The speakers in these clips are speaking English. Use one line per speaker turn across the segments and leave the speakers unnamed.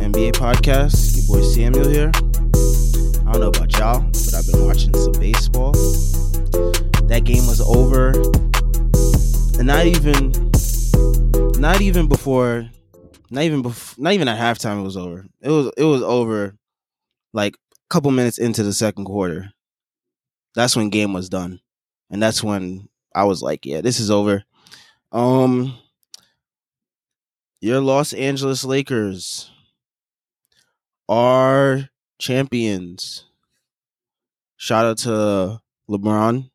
NBA podcast. Your boy Samuel here. I don't know about y'all, but I've been watching some baseball. That game was over. And not even not even before not even before, not even at halftime it was over. It was it was over like a couple minutes into the second quarter. That's when game was done. And that's when I was like, yeah, this is over. Um your Los Angeles Lakers are champions. Shout out to LeBron,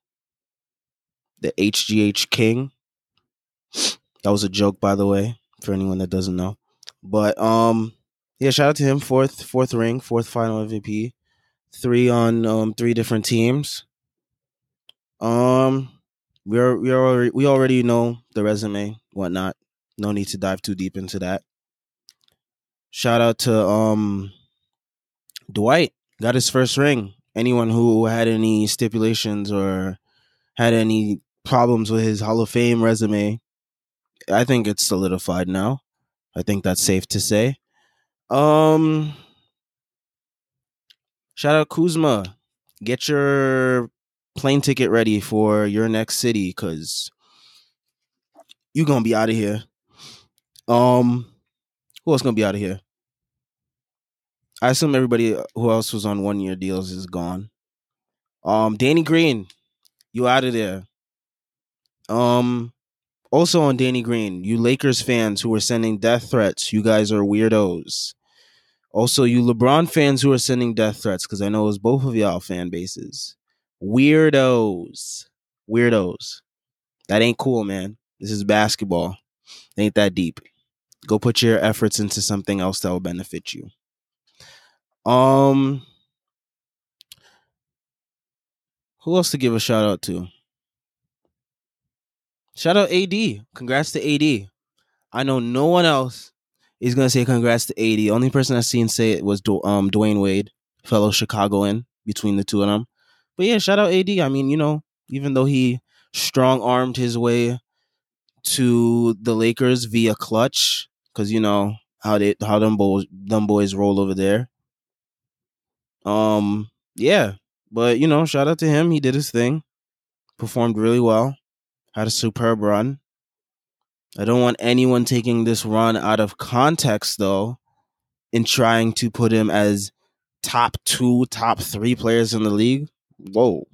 the HGH King. That was a joke, by the way, for anyone that doesn't know. But um, yeah, shout out to him. Fourth, fourth ring, fourth final MVP. Three on um three different teams. Um, we're we already we already know the resume, whatnot. No need to dive too deep into that. Shout out to um Dwight got his first ring. Anyone who had any stipulations or had any problems with his Hall of Fame resume, I think it's solidified now. I think that's safe to say. Um shout out Kuzma. Get your plane ticket ready for your next city cuz you're to be out of here. Um who else to be out of here? I assume everybody who else was on one year deals is gone. Um, Danny Green, you out of there. Um, also on Danny Green, you Lakers fans who are sending death threats, you guys are weirdos. Also, you LeBron fans who are sending death threats, because I know it's both of y'all fan bases. Weirdos. Weirdos. That ain't cool, man. This is basketball. It ain't that deep. Go put your efforts into something else that will benefit you. Um, who else to give a shout out to? Shout out AD. Congrats to AD. I know no one else is gonna say congrats to AD. Only person I've seen say it was um Dwyane Wade, fellow Chicagoan. Between the two of them, but yeah, shout out AD. I mean, you know, even though he strong armed his way to the Lakers via Klutch, because you know how they how them boys them boys roll over there. Um, yeah, but you know, shout out to him. He did his thing, performed really well, had a superb run. I don't want anyone taking this run out of context, though, in trying to put him as top two, top three players in the league. Whoa,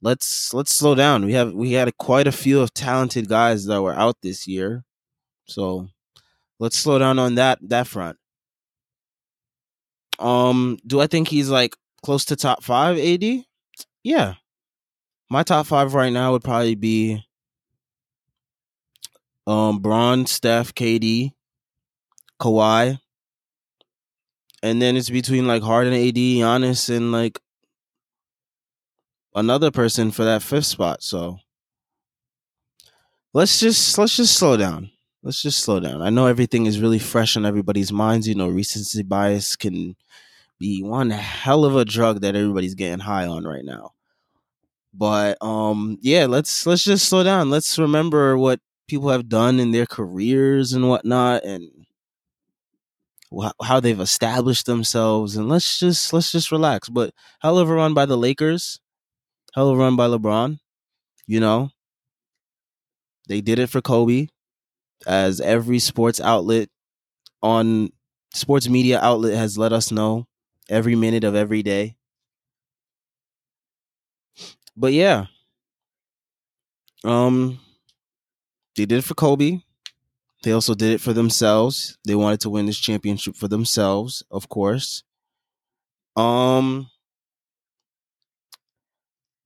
let's let's slow down. We have we had quite a few of talented guys that were out this year, so let's slow down on that that front. Um, do I think he's like close to top five AD? Yeah. My top five right now would probably be um Bron, Steph, KD, Kawhi. And then it's between like Harden, AD, Giannis, and like another person for that fifth spot. So let's just let's just slow down. Let's just slow down. I know everything is really fresh on everybody's minds. You know, recency bias can be one hell of a drug that everybody's getting high on right now. But um yeah, let's let's just slow down. Let's remember what people have done in their careers and whatnot and how they've established themselves and let's just let's just relax. But hell of a run by the Lakers, hell of a run by LeBron, you know. They did it for Kobe, as every sports outlet on sports media outlet has let us know every minute of every day. But yeah. Um they did it for Kobe. They also did it for themselves. They wanted to win this championship for themselves, of course. Um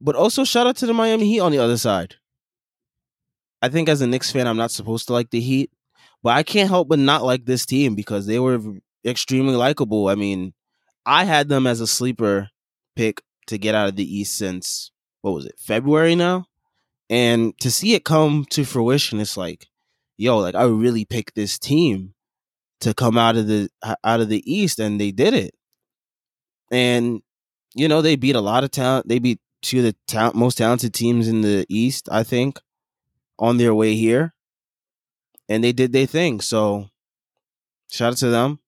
but also shout out to the Miami Heat on the other side. I think as a Knicks fan, I'm not supposed to like the Heat, but I can't help but not like this team because they were extremely likable. I mean, I had them as a sleeper pick to get out of the East since what was it, February now? And to see it come to fruition, it's like, yo, like I really picked this team to come out of the out of the East, and they did it. And you know, they beat a lot of talent. They beat two of the ta- most talented teams in the East, I think, on their way here. and they did their thing. So shout out to them.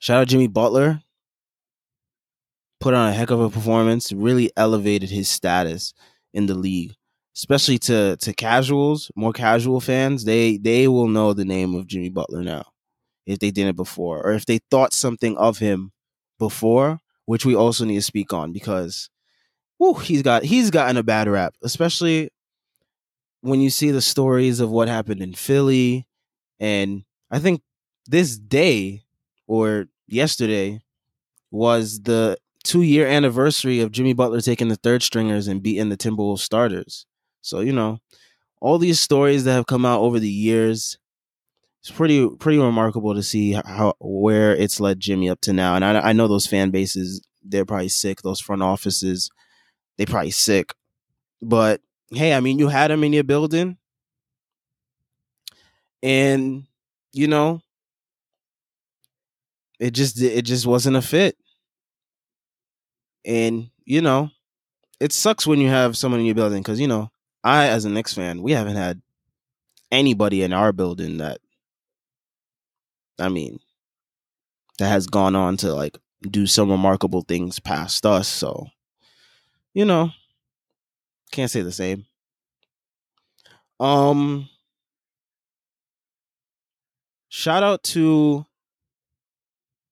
Shout out Jimmy Butler. Put on a heck of a performance, really elevated his status in the league. Especially to to casuals, more casual fans, they they will know the name of Jimmy Butler now. If they didn't before, or if they thought something of him before, which we also need to speak on because whew, he's got he's gotten a bad rap, especially when you see the stories of what happened in Philly and I think this day or yesterday was the two year anniversary of Jimmy Butler taking the third stringers and beating the Timberwolves starters. So, you know, all these stories that have come out over the years, it's pretty pretty remarkable to see how where it's led Jimmy up to now. And I, I know those fan bases, they're probably sick. Those front offices, they probably sick. But hey, I mean, you had him in your building, and you know, it just it just wasn't a fit. And you know, it sucks when you have someone in your building because you know, I as a Knicks fan, we haven't had anybody in our building that I mean that has gone on to like do some remarkable things past us. So, you know, can't say the same. Um shout out to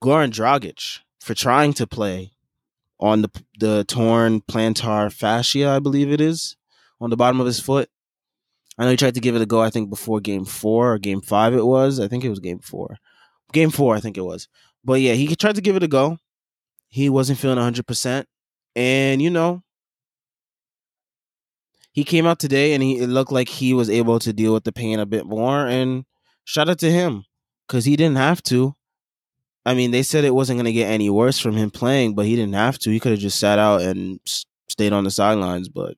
Goran Dragic for trying to play on the the torn plantar fascia, I believe it is, on the bottom of his foot. I know he tried to give it a go. I think before game four or game five, it was. I think it was game four. Game four, I think it was. But yeah, he tried to give it a go. He wasn't feeling 100%. And, you know, he came out today and he it looked like he was able to deal with the pain a bit more. And shout out to him because he didn't have to. I mean, they said it wasn't going to get any worse from him playing, but he didn't have to. He could have just sat out and stayed on the sidelines, but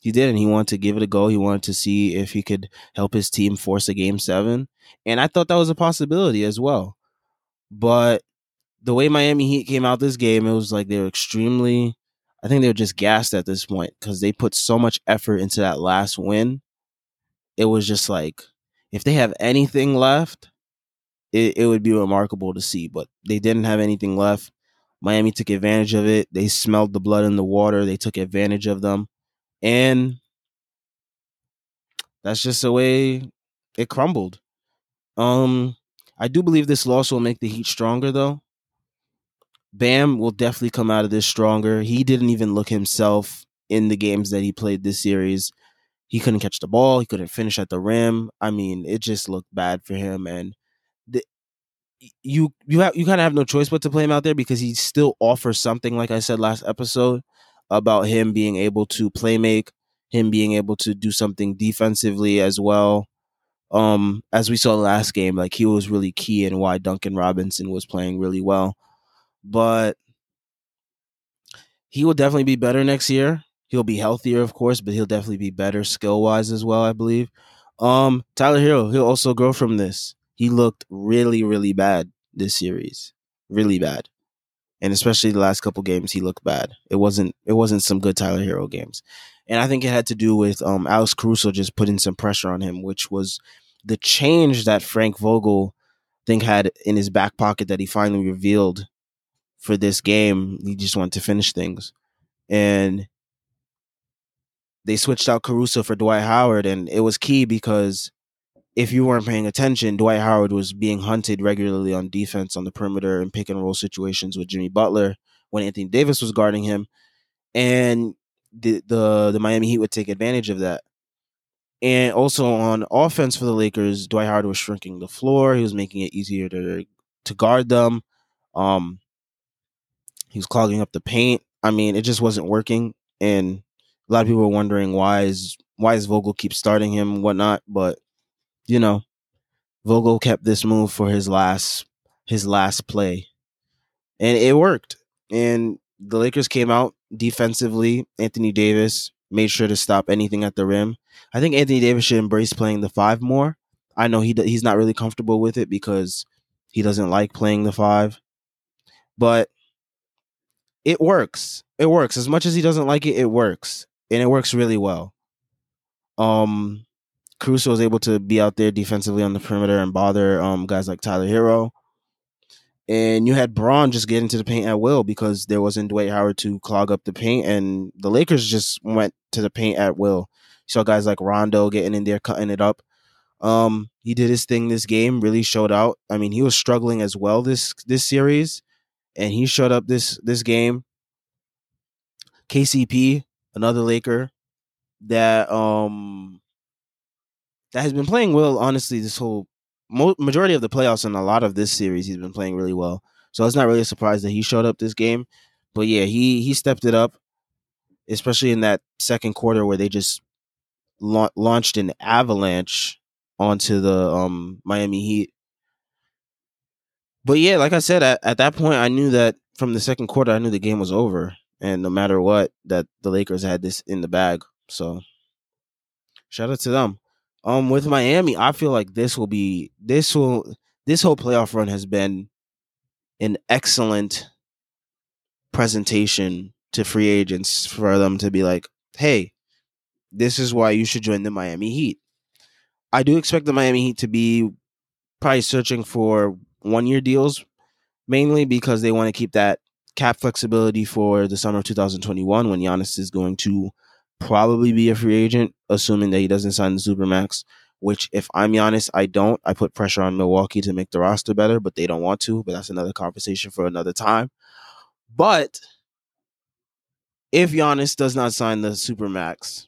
he didn't. He wanted to give it a go. He wanted to see if he could help his team force a game seven. And I thought that was a possibility as well. But the way Miami Heat came out this game, it was like they were extremely, I think they were just gassed at this point because they put so much effort into that last win. It was just like, if they have anything left, it, it would be remarkable to see. But they didn't have anything left. Miami took advantage of it. They smelled the blood in the water. They took advantage of them. And that's just the way it crumbled. Um, I do believe this loss will make the Heat stronger, though. Bam will definitely come out of this stronger. He didn't even look himself in the games that he played this series. He couldn't catch the ball. He couldn't finish at the rim. I mean, it just looked bad for him. And the, you you have you kind of have no choice but to play him out there because he still offers something. Like I said last episode about him being able to play make, him being able to do something defensively as well um, as we saw last game, like he was really key in why Duncan Robinson was playing really well. But he will definitely be better next year. He'll be healthier, of course, but he'll definitely be better skill wise as well, I believe. Um, Tyler Herro, he'll also grow from this. He looked really, really bad this series. Really bad. And especially the last couple games, he looked bad. It wasn't it wasn't some good Tyler Herro games and I think it had to do with um, Alex Caruso just putting some pressure on him, which was the change that Frank Vogel think had in his back pocket that he finally revealed for this game. He just wanted to finish things, and they switched out Caruso for Dwight Howard, and it was key because if you weren't paying attention, Dwight Howard was being hunted regularly on defense on the perimeter and pick and roll situations with Jimmy Butler when Anthony Davis was guarding him. And the, the the Miami Heat would take advantage of that. And also on offense for the Lakers, Dwight Howard was shrinking the floor. He was making it easier to to guard them. Um, he was clogging up the paint. I mean, it just wasn't working, and a lot of people were wondering why is why is Vogel keep starting him and whatnot. But you know, Vogel kept this move for his last his last play, and it worked. And the Lakers came out defensively. Anthony Davis made sure to stop anything at the rim. I think Anthony Davis should embrace playing the five more. I know he he's not really comfortable with it because he doesn't like playing the five, but it works. It works as much as he doesn't like it. It works, and it works really well. Um, Caruso was able to be out there defensively on the perimeter and bother um, guys like Tyler Herro. And you had Bron just get into the paint at will because there wasn't Dwight Howard to clog up the paint, and the Lakers just went to the paint at will. You saw guys like Rondo getting in there, cutting it up. Um, he did his thing this game, really showed out. I mean, he was struggling as well this this series, and he showed up this this game. KCP, another Laker that um that has been playing well. Honestly, this whole mo- majority of the playoffs and a lot of this series, he's been playing really well. So it's not really a surprise that he showed up this game. But yeah, he he stepped it up, especially in that second quarter where they just la- launched an avalanche onto the um Miami Heat. But yeah, like I said, at, at that point, I knew that from the second quarter, I knew the game was over, and no matter what, that the Lakers had this in the bag. So shout out to them. Um, with Miami, I feel like this will be this will this whole playoff run has been an excellent presentation to free agents for them to be like, hey, this is why you should join the Miami Heat. I do expect the Miami Heat to be probably searching for one year deals, mainly because they want to keep that cap flexibility for the summer of 2021 when Giannis is going to probably be a free agent, assuming that he doesn't sign the Supermax. Which, if I'm Giannis, I don't. I put pressure on Milwaukee to make the roster better, but they don't want to. But that's another conversation for another time. But if Giannis does not sign the Supermax,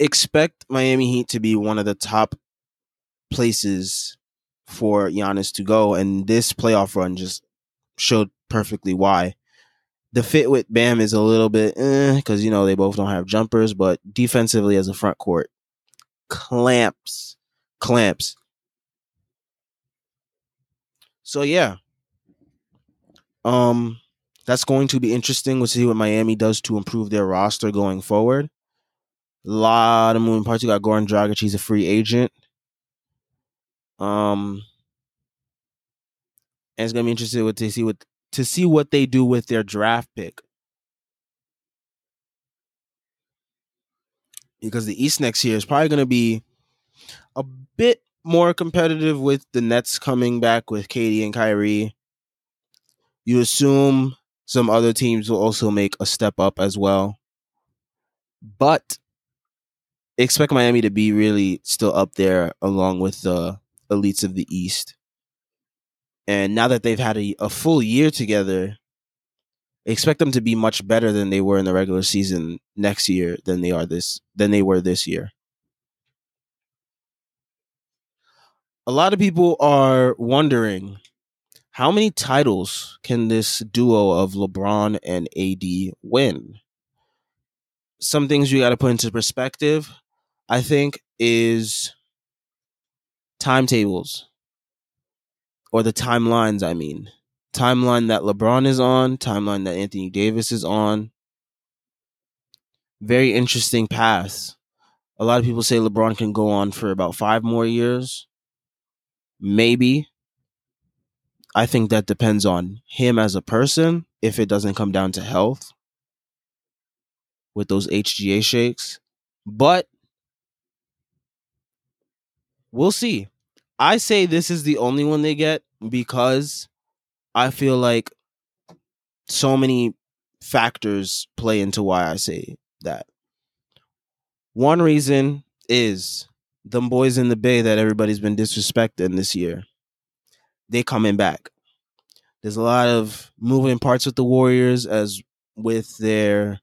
expect Miami Heat to be one of the top places for Giannis to go. And this playoff run just showed perfectly why. The fit with Bam is a little bit because, eh, you know, they both don't have jumpers, but defensively as a front court, clamps, clamps. So, yeah. Um, that's going to be interesting. We'll see what Miami does to improve their roster going forward. A lot of moving parts. You got Goran Dragic. He's a free agent. Um, and it's gonna be interesting to see what to see what they do with their draft pick because the East next year is probably gonna be a bit more competitive with the Nets coming back with KD and Kyrie. You assume some other teams will also make a step up as well, but expect Miami to be really still up there along with the elites of the East. And now that they've had a, a full year together, expect them to be much better than they were in the regular season next year than they are this than they were this year. A lot of people are wondering how many titles can this duo of LeBron and AD win? Some things you got to put into perspective, I think, is timetables or the timelines, I mean. Timeline that LeBron is on, timeline that Anthony Davis is on. Very interesting paths. A lot of people say LeBron can go on for about five more years. Maybe. I think that depends on him as a person if it doesn't come down to health with those HGA shakes. But we'll see. I say this is the only one they get because I feel like so many factors play into why I say that. One reason is them boys in the Bay that everybody's been disrespecting this year. They coming back. There's a lot of moving parts with the Warriors as with their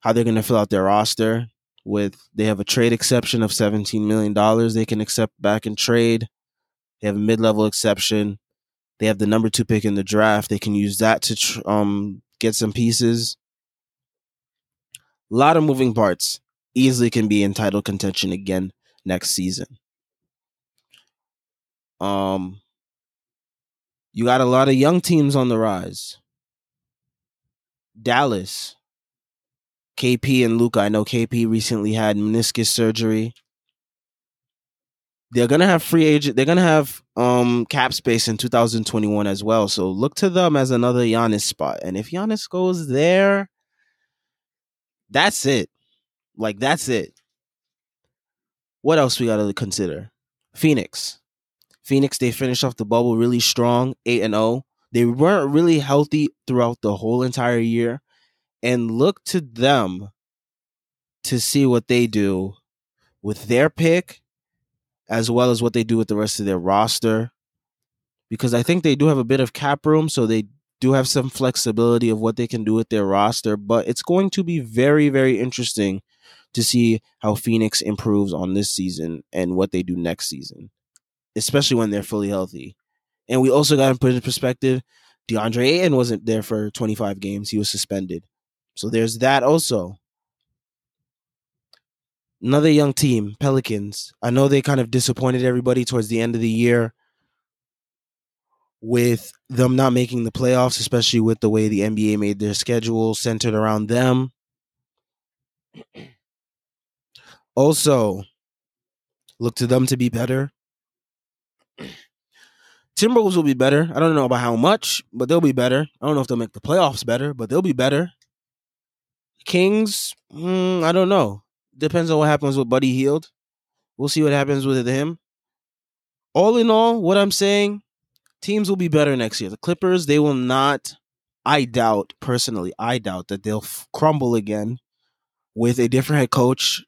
how they're going to fill out their roster. With they have a trade exception of 17 million dollars they can accept back in trade. They have a mid-level exception. They have the number two pick in the draft. They can use that to tr- um, get some pieces. A lot of moving parts. Easily can be in title contention again next season. Um, you got a lot of young teams on the rise. Dallas, KP and Luka. I know KP recently had meniscus surgery they're gonna have free agent. They're gonna have um cap space in 2021 as well. So look to them as another Giannis spot. And if Giannis goes there, that's it. Like that's it. what else we got to consider? Phoenix. Phoenix, they finished off the bubble really strong, 8 and 0. They weren't really healthy throughout the whole entire year. And look to them to see what they do with their pick, as well as what they do with the rest of their roster. Because I think they do have a bit of cap room, so they do have some flexibility of what they can do with their roster. But it's going to be very, very interesting to see how Phoenix improves on this season and what they do next season, especially when they're fully healthy. And we also got to put in perspective DeAndre Ayton wasn't there for 25 games, he was suspended. So there's that also. Another young team, Pelicans. I know they kind of disappointed everybody towards the end of the year with them not making the playoffs, especially with the way the NBA made their schedule centered around them. Also, look to them to be better. Timberwolves will be better. I don't know about how much, but they'll be better. I don't know if they'll make the playoffs better, but they'll be better. Kings, mm, I don't know. Depends on what happens with Buddy Hield. We'll see what happens with him. All in all, what I'm saying, teams will be better next year. The Clippers, they will not. I doubt personally. I doubt that they'll f- crumble again with a different head coach,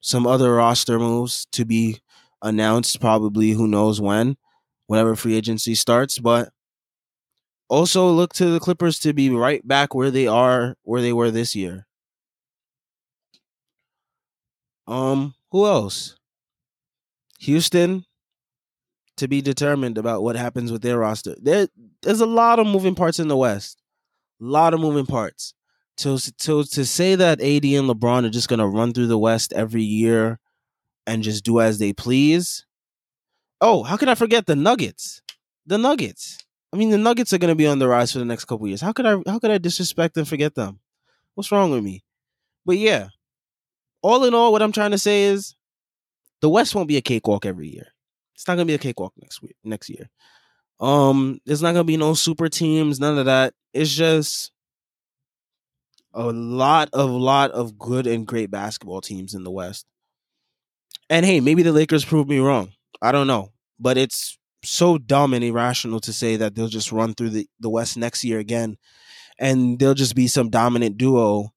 some other roster moves to be announced. Probably, who knows when, whenever free agency starts. But also look to the Clippers to be right back where they are, where they were this year. Um, who else? Houston to be determined about what happens with their roster. There, there's a lot of moving parts in the West. A lot of moving parts. To to to say that AD and LeBron are just gonna run through the West every year and just do as they please. Oh, how can I forget the Nuggets? The Nuggets. I mean, the Nuggets are gonna be on the rise for the next couple years. How could I how could I disrespect and forget them? What's wrong with me? But yeah, all in all, what I'm trying to say is the West won't be a cakewalk every year. It's not gonna be a cakewalk next week, next year. Um, there's not gonna be no super teams, none of that. It's just a lot of lot of good and great basketball teams in the West. And hey, maybe the Lakers proved me wrong. I don't know, but it's so dumb and irrational to say that they'll just run through the, the West next year again and they'll just be some dominant duo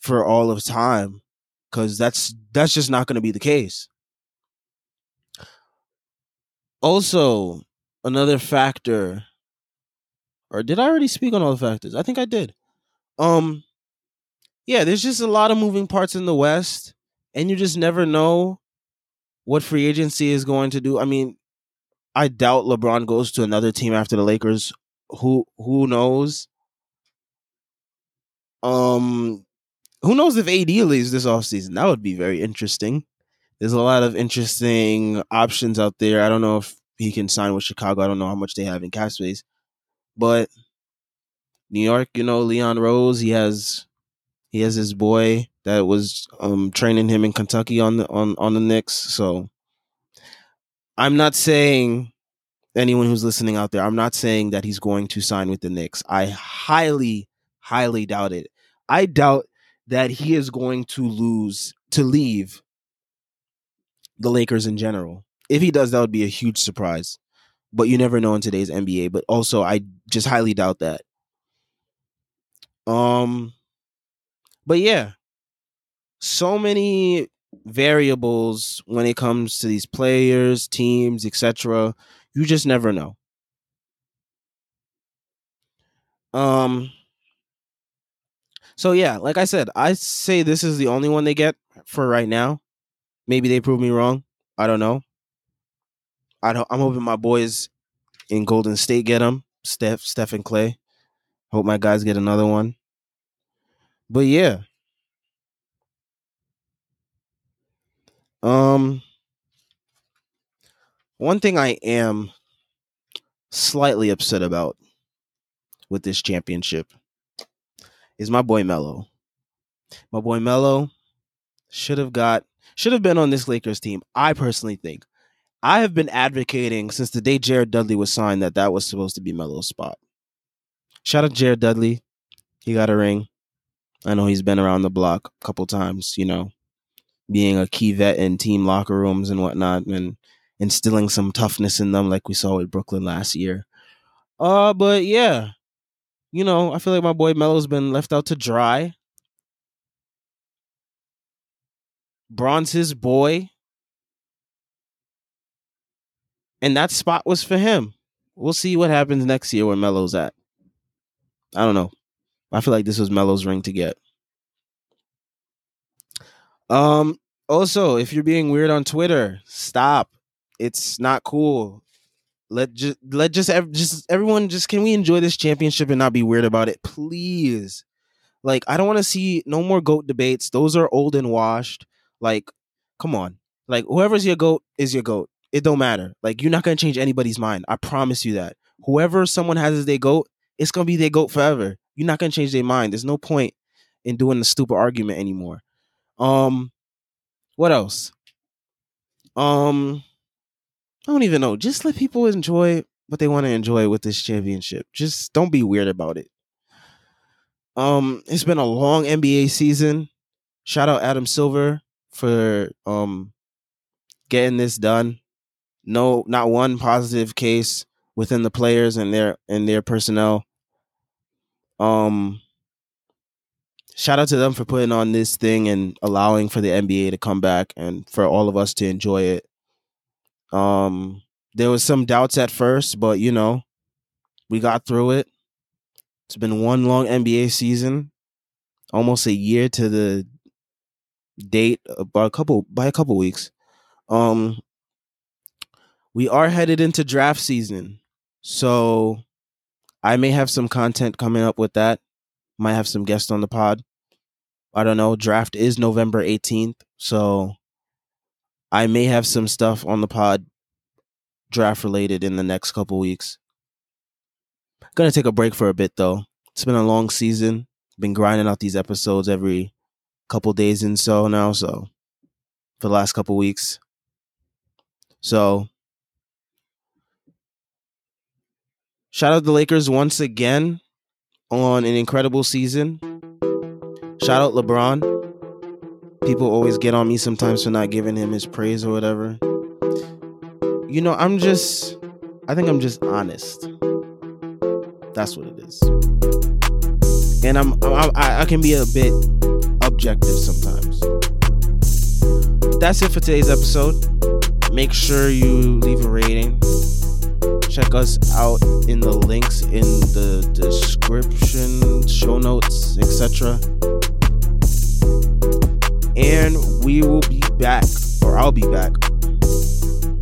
for all of time cuz that's that's just not going to be the case. Also, another factor or did I already speak on all the factors? I think I did. Um yeah, there's just a lot of moving parts in the West and you just never know what free agency is going to do. I mean, I doubt LeBron goes to another team after the Lakers. Who who knows? Um who knows if AD leaves this offseason? That would be very interesting. There's a lot of interesting options out there. I don't know if he can sign with Chicago. I don't know how much they have in cap space. But New York, you know, Leon Rose, he has he has his boy that was um training him in Kentucky on the on on the Knicks. So I'm not saying anyone who's listening out there, I'm not saying that he's going to sign with the Knicks. I highly, highly doubt it. I doubt that he is going to lose to leave the Lakers in general. If he does, that would be a huge surprise. But you never know in today's NBA. But also, I just highly doubt that. Um, but yeah, so many variables when it comes to these players, teams, etc. You just never know. Um so yeah, like I said, I say this is the only one they get for right now. Maybe they prove me wrong. I don't know. I don't, I'm hoping my boys in Golden State get them. Steph, Steph and Clay. Hope my guys get another one. But yeah, Um, one thing I am slightly upset about with this championship is my boy Melo. My boy Melo should have got should have been on this Lakers team. I personally think. I have been advocating since the day Jared Dudley was signed that that was supposed to be Melo's spot. Shout out Jared Dudley. He got a ring. I know he's been around the block a couple times, you know being a key vet in team locker rooms and whatnot, and instilling some toughness in them, like we saw with Brooklyn last year. Uh, but yeah, you know, I feel like my boy Melo's been left out to dry. Bron's his boy. And that spot was for him. We'll see what happens next year where Melo's at. I don't know. I feel like this was Melo's ring to get. Um also, if you're being weird on Twitter, stop. It's not cool. Let just let just just everyone just can we enjoy this championship and not be weird about it, please. Like I don't want to see no more goat debates. Those are old and washed. Like, come on. Like whoever's your goat is your goat. It don't matter. Like you're not gonna change anybody's mind. I promise you that. Whoever someone has as their goat, it's gonna be their goat forever. You're not gonna change their mind. There's no point in doing the stupid argument anymore. Um, what else? Um, I don't even know. Just let people enjoy what they want to enjoy with this championship. Just don't be weird about it. Um, it's been a long NBA season. Shout out Adam Silver for um getting this done. No, not one positive case within the players and their and their personnel. Um shout out to them for putting on this thing and allowing for the NBA to come back and for all of us to enjoy it. Um there was some doubts at first, but you know, we got through it. It's been one long NBA season, almost a year to the date uh, by a couple by a couple weeks. Um we are headed into draft season. So I may have some content coming up with that. Might have some guests on the pod. I don't know. Draft is November 18th. So I may have some stuff on the pod draft related in the next couple weeks. Gonna take a break for a bit though. It's been a long season. Been grinding out these episodes every couple days and so now, so for the last couple weeks. So shout out the Lakers once again on an incredible season. Shout out LeBron. People always get on me sometimes for not giving him his praise or whatever. You know, I'm just I think I'm just honest. That's what it is. And I'm, I, I can be a bit objective sometimes. That's it for today's episode. Make sure you leave a rating. Check us out in the links in the description, show notes, etc. And we will be back, or I'll be back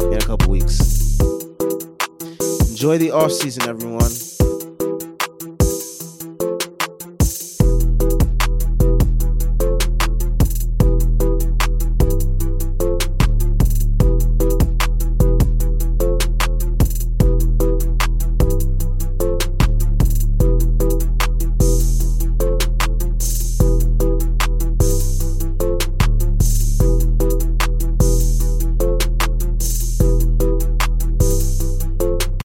in a couple weeks. Enjoy the off season, everyone.